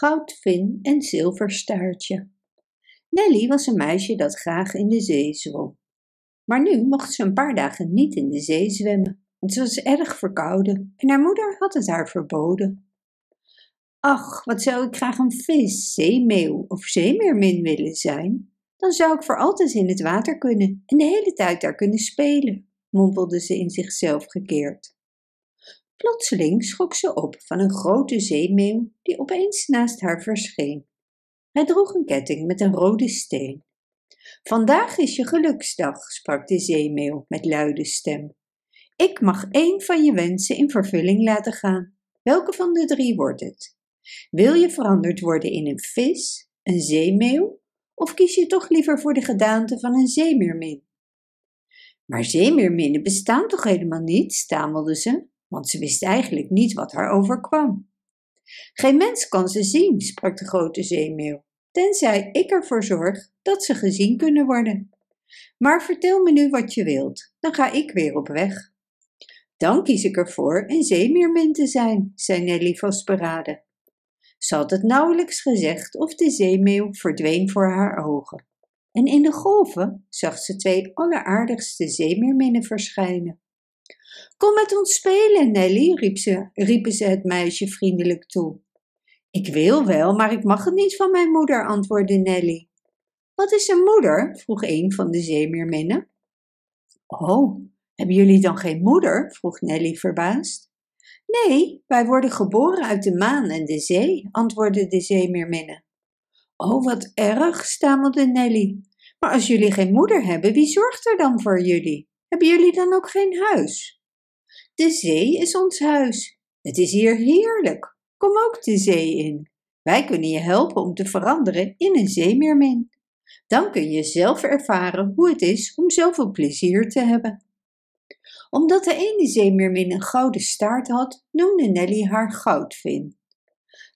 Goudvin en Zilverstaartje. Nelly was een meisje dat graag in de zee zwom. Maar nu mocht ze een paar dagen niet in de zee zwemmen, want ze was erg verkouden en haar moeder had het haar verboden. Ach, wat zou ik graag een vis, zeemeeuw of zeemeermin willen zijn. Dan zou ik voor altijd in het water kunnen en de hele tijd daar kunnen spelen, mompelde ze in zichzelf gekeerd. Plotseling schrok ze op van een grote zeemeeuw die opeens naast haar verscheen. Hij droeg een ketting met een rode steen. Vandaag is je geluksdag, sprak de zeemeeuw met luide stem. Ik mag één van je wensen in vervulling laten gaan. Welke van de drie wordt het? Wil je veranderd worden in een vis, een zeemeeuw, of kies je toch liever voor de gedaante van een zeemeermin? Maar zeemeerminnen bestaan toch helemaal niet, stamelde ze, want ze wist eigenlijk niet wat haar overkwam. Geen mens kan ze zien, sprak de grote zeemeeuw, tenzij ik ervoor zorg dat ze gezien kunnen worden. Maar vertel me nu wat je wilt, dan ga ik weer op weg. Dan kies ik ervoor een zeemeermin te zijn, zei Nelly vastberaden. Ze had het nauwelijks gezegd of de zeemeeuw verdween voor haar ogen. En in de golven zag ze twee alleraardigste zeemeerminnen verschijnen. Kom met ons spelen, Nelly, riep ze, riepen ze het meisje vriendelijk toe. Ik wil wel, maar ik mag het niet van mijn moeder, antwoordde Nelly. Wat is een moeder? vroeg een van de zeemeerminnen. Oh, hebben jullie dan geen moeder? vroeg Nelly verbaasd. Nee, wij worden geboren uit de maan en de zee, antwoordde de zeemeerminnen. Oh, wat erg, stamelde Nelly. Maar als jullie geen moeder hebben, wie zorgt er dan voor jullie? Hebben jullie dan ook geen huis? De zee is ons huis. Het is hier heerlijk. Kom ook de zee in. Wij kunnen je helpen om te veranderen in een zeemeermin. Dan kun je zelf ervaren hoe het is om zoveel plezier te hebben. Omdat de ene zeemeermin een gouden staart had, noemde Nelly haar goudvin.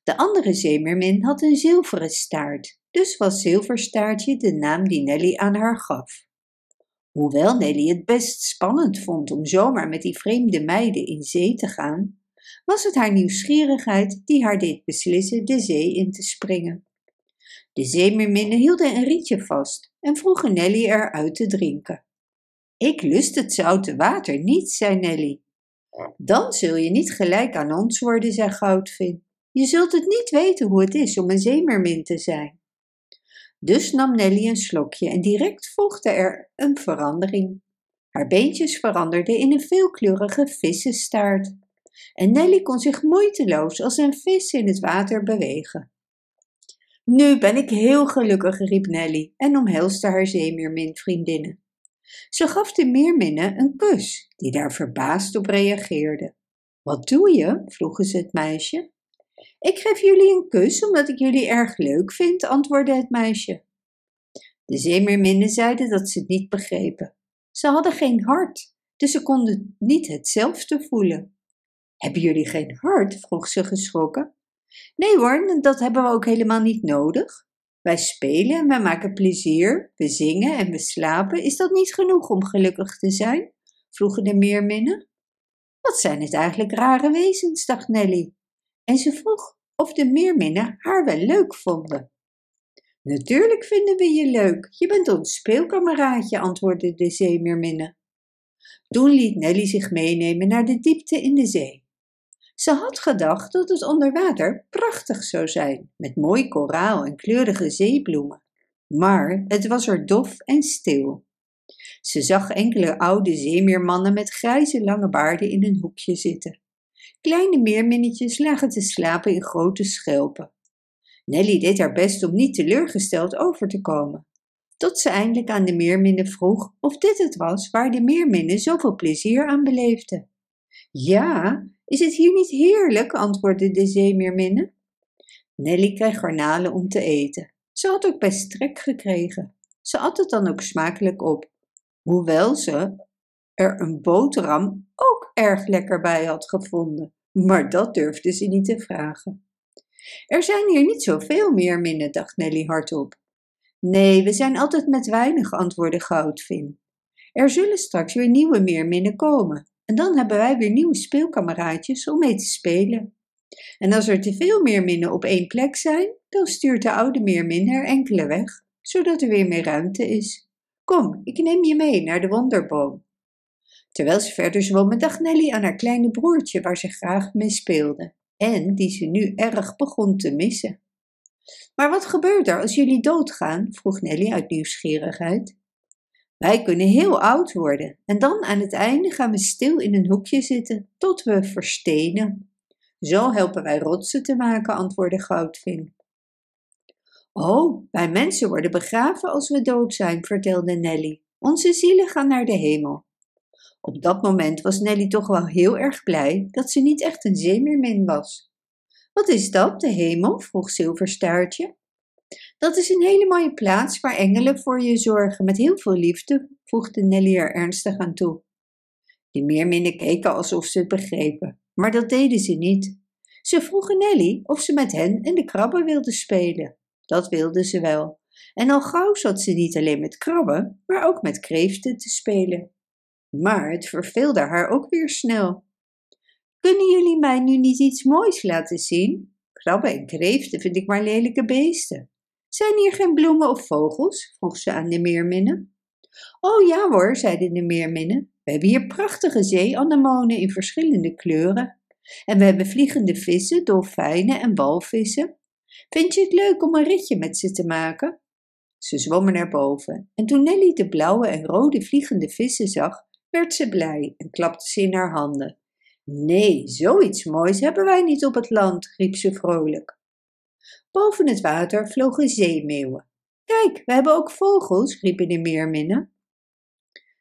De andere zeemeermin had een zilveren staart, dus was zilverstaartje de naam die Nelly aan haar gaf. Hoewel Nelly het best spannend vond om zomaar met die vreemde meiden in zee te gaan, was het haar nieuwsgierigheid die haar deed beslissen de zee in te springen. De zeemeerminnen hielden een rietje vast en vroegen Nelly eruit te drinken. Ik lust het zoute water niet, zei Nelly. Dan zul je niet gelijk aan ons worden, zei Goudvin. Je zult het niet weten hoe het is om een zeemeermin te zijn. Dus nam Nelly een slokje en direct volgde er een verandering. Haar beentjes veranderden in een veelkleurige vissenstaart. En Nelly kon zich moeiteloos als een vis in het water bewegen. Nu ben ik heel gelukkig, riep Nelly en omhelste haar zeemeermin-vriendinnen. Ze gaf de meerminnen een kus, die daar verbaasd op reageerde. Wat doe je? vroegen ze het meisje. Ik geef jullie een kus omdat ik jullie erg leuk vind, antwoordde het meisje. De zeemeerminnen zeiden dat ze het niet begrepen. Ze hadden geen hart, dus ze konden niet hetzelfde voelen. Hebben jullie geen hart? vroeg ze geschrokken. Nee hoor, dat hebben we ook helemaal niet nodig. Wij spelen en wij maken plezier, we zingen en we slapen. Is dat niet genoeg om gelukkig te zijn? vroegen de meerminnen. Wat zijn het eigenlijk rare wezens, dacht Nelly. En ze vroeg of de meerminnen haar wel leuk vonden. Natuurlijk vinden we je leuk. Je bent ons speelkameraadje, antwoordde de zeemeerminnen. Toen liet Nelly zich meenemen naar de diepte in de zee. Ze had gedacht dat het onder water prachtig zou zijn, met mooi koraal en kleurige zeebloemen. Maar het was er dof en stil. Ze zag enkele oude zeemeermannen met grijze lange baarden in een hoekje zitten. Kleine meerminnetjes lagen te slapen in grote schelpen. Nelly deed haar best om niet teleurgesteld over te komen, tot ze eindelijk aan de meerminnen vroeg of dit het was waar de meerminnen zoveel plezier aan beleefden. Ja, is het hier niet heerlijk? antwoordde de zeemeerminnen. Nelly kreeg garnalen om te eten. Ze had ook best trek gekregen. Ze at het dan ook smakelijk op, hoewel ze er een boterham ook erg lekker bij had gevonden. Maar dat durfde ze niet te vragen. Er zijn hier niet zoveel meerminnen, dacht Nelly hardop. Nee, we zijn altijd met weinig, antwoordde Goudvin. Er zullen straks weer nieuwe meerminnen komen. En dan hebben wij weer nieuwe speelkameraadjes om mee te spelen. En als er te veel meerminnen op één plek zijn, dan stuurt de oude meermin er enkele weg, zodat er weer meer ruimte is. Kom, ik neem je mee naar de wonderboom. Terwijl ze verder zwommen, dacht Nelly aan haar kleine broertje waar ze graag mee speelde en die ze nu erg begon te missen. Maar wat gebeurt er als jullie doodgaan? vroeg Nelly uit nieuwsgierigheid. Wij kunnen heel oud worden en dan aan het einde gaan we stil in een hoekje zitten tot we verstenen. Zo helpen wij rotsen te maken, antwoordde Goudvin. Oh, wij mensen worden begraven als we dood zijn, vertelde Nelly. Onze zielen gaan naar de hemel. Op dat moment was Nelly toch wel heel erg blij dat ze niet echt een zeemeermin was. Wat is dat, de hemel? vroeg Zilverstaartje. Dat is een hele mooie plaats waar engelen voor je zorgen met heel veel liefde, voegde Nelly er ernstig aan toe. De meerminnen keken alsof ze het begrepen, maar dat deden ze niet. Ze vroegen Nelly of ze met hen en de krabben wilde spelen. Dat wilde ze wel. En al gauw zat ze niet alleen met krabben, maar ook met kreeften te spelen. Maar het verveelde haar ook weer snel. Kunnen jullie mij nu niet iets moois laten zien? Krabben en kreeften vind ik maar lelijke beesten. Zijn hier geen bloemen of vogels? vroeg ze aan de meerminnen. Oh ja hoor, zeiden de meerminnen. We hebben hier prachtige zeeanemonen in verschillende kleuren. En we hebben vliegende vissen, dolfijnen en walvissen. Vind je het leuk om een ritje met ze te maken? Ze zwommen naar boven en toen Nelly de blauwe en rode vliegende vissen zag, werd ze blij en klapte ze in haar handen. Nee, zoiets moois hebben wij niet op het land, riep ze vrolijk. Boven het water vlogen zeemeeuwen. Kijk, we hebben ook vogels, riepen de meerminnen.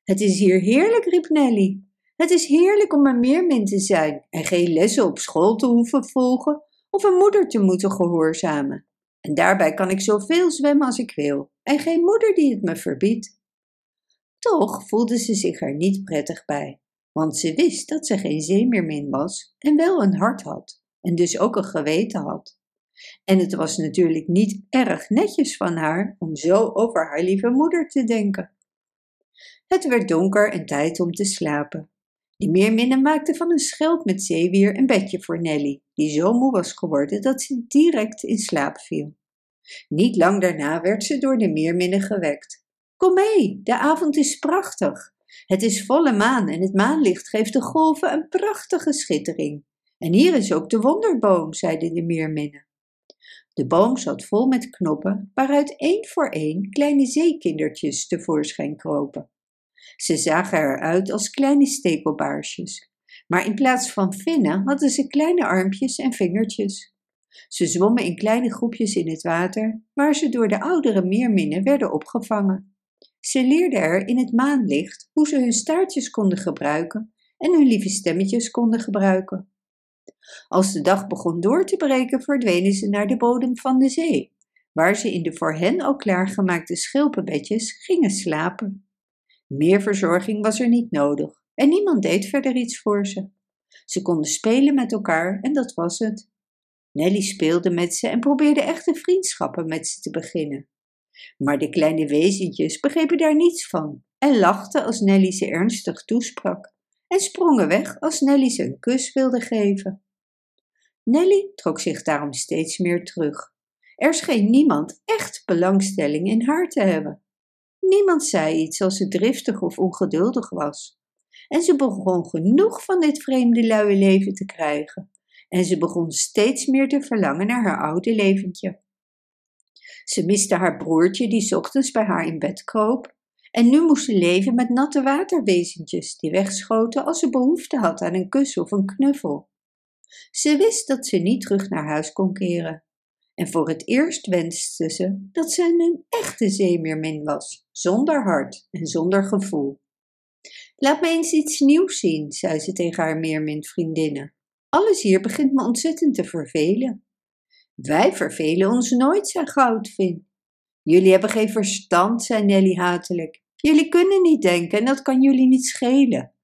Het is hier heerlijk, riep Nelly. Het is heerlijk om een meermin te zijn en geen lessen op school te hoeven volgen of een moeder te moeten gehoorzamen. En daarbij kan ik zoveel zwemmen als ik wil en geen moeder die het me verbiedt. Toch voelde ze zich er niet prettig bij, want ze wist dat ze geen zeemeermin was en wel een hart had en dus ook een geweten had. En het was natuurlijk niet erg netjes van haar om zo over haar lieve moeder te denken. Het werd donker en tijd om te slapen. De meerminnen maakte van een schelp met zeewier een bedje voor Nelly, die zo moe was geworden dat ze direct in slaap viel. Niet lang daarna werd ze door de meerminnen gewekt. Kom mee, de avond is prachtig. Het is volle maan en het maanlicht geeft de golven een prachtige schittering. En hier is ook de wonderboom, zeiden de meerminnen. De boom zat vol met knoppen, waaruit één voor één kleine zeekindertjes tevoorschijn kropen. Ze zagen eruit als kleine stekelbaarsjes, maar in plaats van vinnen hadden ze kleine armpjes en vingertjes. Ze zwommen in kleine groepjes in het water, waar ze door de oudere meerminnen werden opgevangen. Ze leerden er in het maanlicht hoe ze hun staartjes konden gebruiken en hun lieve stemmetjes konden gebruiken. Als de dag begon door te breken, verdwenen ze naar de bodem van de zee, waar ze in de voor hen al klaargemaakte schilpenbedjes gingen slapen. Meer verzorging was er niet nodig en niemand deed verder iets voor ze. Ze konden spelen met elkaar en dat was het. Nelly speelde met ze en probeerde echte vriendschappen met ze te beginnen. Maar de kleine wezentjes begrepen daar niets van en lachten als Nelly ze ernstig toesprak en sprongen weg als Nelly ze een kus wilde geven. Nelly trok zich daarom steeds meer terug. Er scheen niemand echt belangstelling in haar te hebben. Niemand zei iets als ze driftig of ongeduldig was. En ze begon genoeg van dit vreemde luie leven te krijgen. En ze begon steeds meer te verlangen naar haar oude leventje. Ze miste haar broertje die ochtends bij haar in bed kroop. En nu moest ze leven met natte waterwezentjes die wegschoten als ze behoefte had aan een kus of een knuffel. Ze wist dat ze niet terug naar huis kon keren. En voor het eerst wenste ze dat ze een echte zeemeermin was, zonder hart en zonder gevoel. Laat me eens iets nieuws zien, zei ze tegen haar meerminvriendinnen. Alles hier begint me ontzettend te vervelen. Wij vervelen ons nooit, zei Goudvin. Jullie hebben geen verstand, zei Nelly hatelijk. Jullie kunnen niet denken en dat kan jullie niet schelen.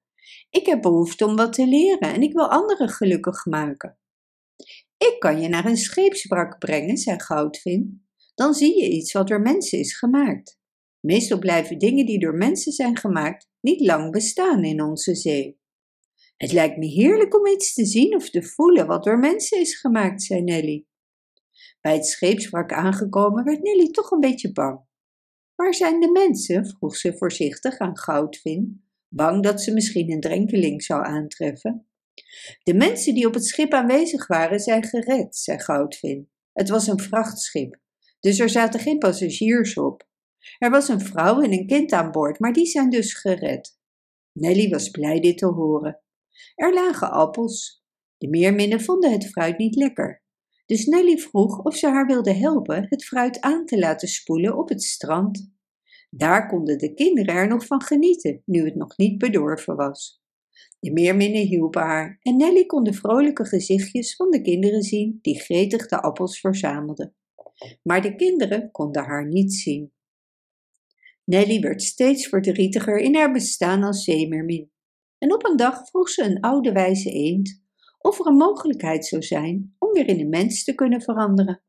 Ik heb behoefte om wat te leren en ik wil anderen gelukkig maken. Ik kan je naar een scheepsbrak brengen, zei Goudvin. Dan zie je iets wat door mensen is gemaakt. Meestal blijven dingen die door mensen zijn gemaakt niet lang bestaan in onze zee. Het lijkt me heerlijk om iets te zien of te voelen wat door mensen is gemaakt, zei Nelly. Bij het scheepswrak aangekomen werd Nelly toch een beetje bang. Waar zijn de mensen? vroeg ze voorzichtig aan Goudvin, bang dat ze misschien een drenkeling zou aantreffen. De mensen die op het schip aanwezig waren zijn gered, zei Goudvin. Het was een vrachtschip, dus er zaten geen passagiers op. Er was een vrouw en een kind aan boord, maar die zijn dus gered. Nelly was blij dit te horen. Er lagen appels. De meerminnen vonden het fruit niet lekker. Dus Nelly vroeg of ze haar wilde helpen het fruit aan te laten spoelen op het strand. Daar konden de kinderen er nog van genieten, nu het nog niet bedorven was. De meerminnen hielpen haar en Nelly kon de vrolijke gezichtjes van de kinderen zien die gretig de appels verzamelden. Maar de kinderen konden haar niet zien. Nelly werd steeds verdrietiger in haar bestaan als zeemermin. En op een dag vroeg ze een oude wijze eend of er een mogelijkheid zou zijn weer in een mens te kunnen veranderen.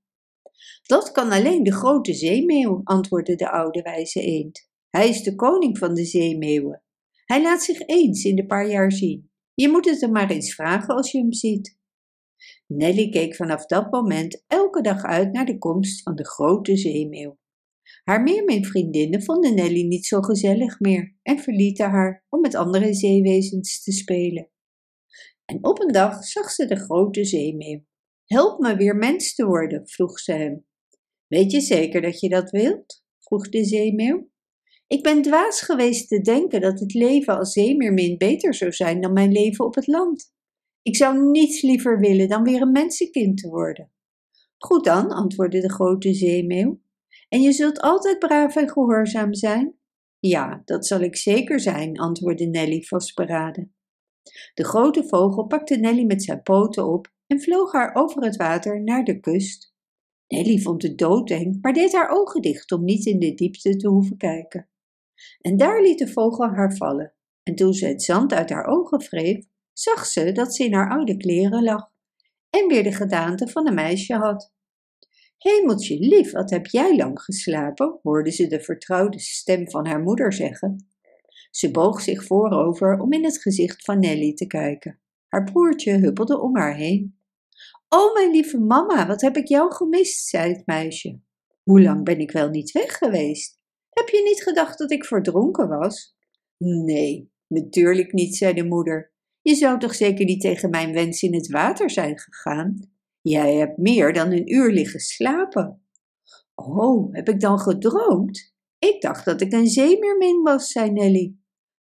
Dat kan alleen de grote zeemeeuw, antwoordde de oude wijze eend. Hij is de koning van de zeemeeuwen. Hij laat zich eens in de paar jaar zien. Je moet het hem maar eens vragen als je hem ziet. Nelly keek vanaf dat moment elke dag uit naar de komst van de grote zeemeeuw. Haar meerminvriendinnen vonden Nelly niet zo gezellig meer en verlieten haar om met andere zeewezens te spelen. En op een dag zag ze de grote zeemeeuw. Help me weer mens te worden, vroeg ze hem. Weet je zeker dat je dat wilt? vroeg de zeemeeuw. Ik ben dwaas geweest te denken dat het leven als zeemeermin beter zou zijn dan mijn leven op het land. Ik zou niets liever willen dan weer een mensenkind te worden. Goed dan, antwoordde de grote zeemeeuw. En je zult altijd braaf en gehoorzaam zijn? Ja, dat zal ik zeker zijn, antwoordde Nelly vastberaden. De grote vogel pakte Nelly met zijn poten op en vloog haar over het water naar de kust. Nelly vond het doodeng, maar deed haar ogen dicht om niet in de diepte te hoeven kijken. En daar liet de vogel haar vallen, en toen ze het zand uit haar ogen wreef, zag ze dat ze in haar oude kleren lag en weer de gedaante van een meisje had. Hemeltje lief, wat heb jij lang geslapen? hoorde ze de vertrouwde stem van haar moeder zeggen. Ze boog zich voorover om in het gezicht van Nelly te kijken. Haar broertje huppelde om haar heen. O, mijn lieve mama, wat heb ik jou gemist, zei het meisje. Hoe lang ben ik wel niet weg geweest? Heb je niet gedacht dat ik verdronken was? Nee, natuurlijk niet, zei de moeder. Je zou toch zeker niet tegen mijn wens in het water zijn gegaan? Jij hebt meer dan een uur liggen slapen. Oh, heb ik dan gedroomd? Ik dacht dat ik een zeemeermin was, zei Nelly.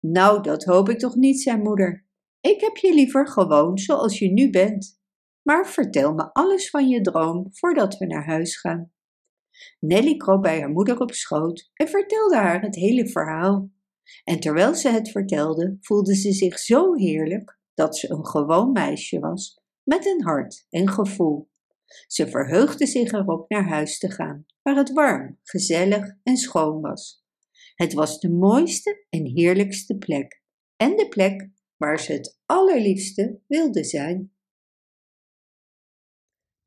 Nou, dat hoop ik toch niet, zei moeder. Ik heb je liever gewoon zoals je nu bent. Maar vertel me alles van je droom voordat we naar huis gaan. Nelly kroop bij haar moeder op schoot en vertelde haar het hele verhaal. En terwijl ze het vertelde, voelde ze zich zo heerlijk dat ze een gewoon meisje was, met een hart en gevoel. Ze verheugde zich erop naar huis te gaan, waar het warm, gezellig en schoon was. Het was de mooiste en heerlijkste plek en de plek waar ze het allerliefste wilde zijn.